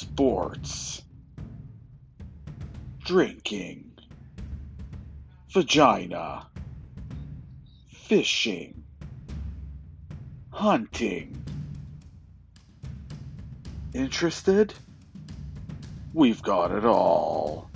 sports, drinking, vagina, fishing, hunting. Interested? We've got it all.